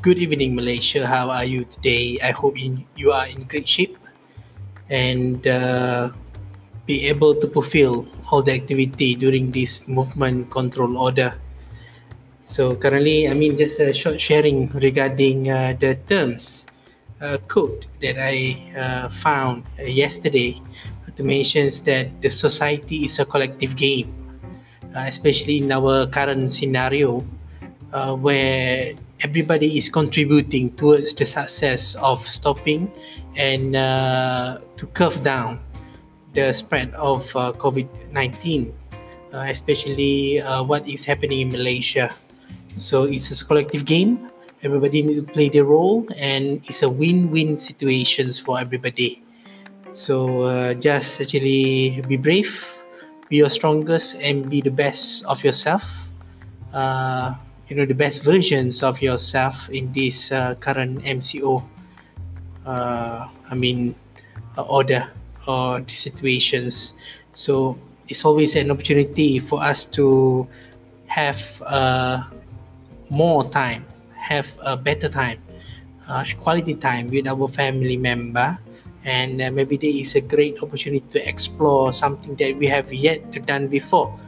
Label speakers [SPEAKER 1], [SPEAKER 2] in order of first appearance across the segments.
[SPEAKER 1] Good evening, Malaysia. How are you today? I hope in, you are in great shape and uh, be able to fulfill all the activity during this movement control order. So currently, I mean, just a short sharing regarding uh, the terms uh, code that I uh, found yesterday to mention that the society is a collective game, uh, especially in our current scenario uh, where everybody is contributing towards the success of stopping and uh, to curve down the spread of uh, COVID 19, uh, especially uh, what is happening in Malaysia. So it's a collective game. Everybody needs to play their role, and it's a win-win situations for everybody. So uh, just actually be brave, be your strongest, and be the best of yourself. Uh, you know the best versions of yourself in this uh, current MCO. Uh, I mean, uh, order or the situations. So it's always an opportunity for us to have uh, more time, have a better time, uh, quality time with our family member. And uh, maybe there is a great opportunity to explore something that we have yet to done before.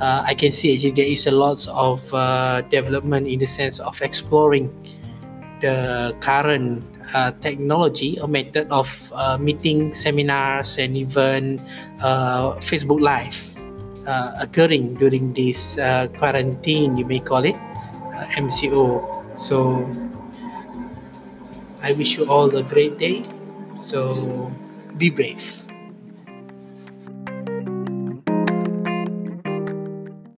[SPEAKER 1] Uh, I can see actually there is a lot of uh, development in the sense of exploring the current uh, technology or method of uh, meeting seminars and even uh, Facebook Live uh, occurring during this quarantine, you may call it MCO. So I wish you all a great day. So be brave.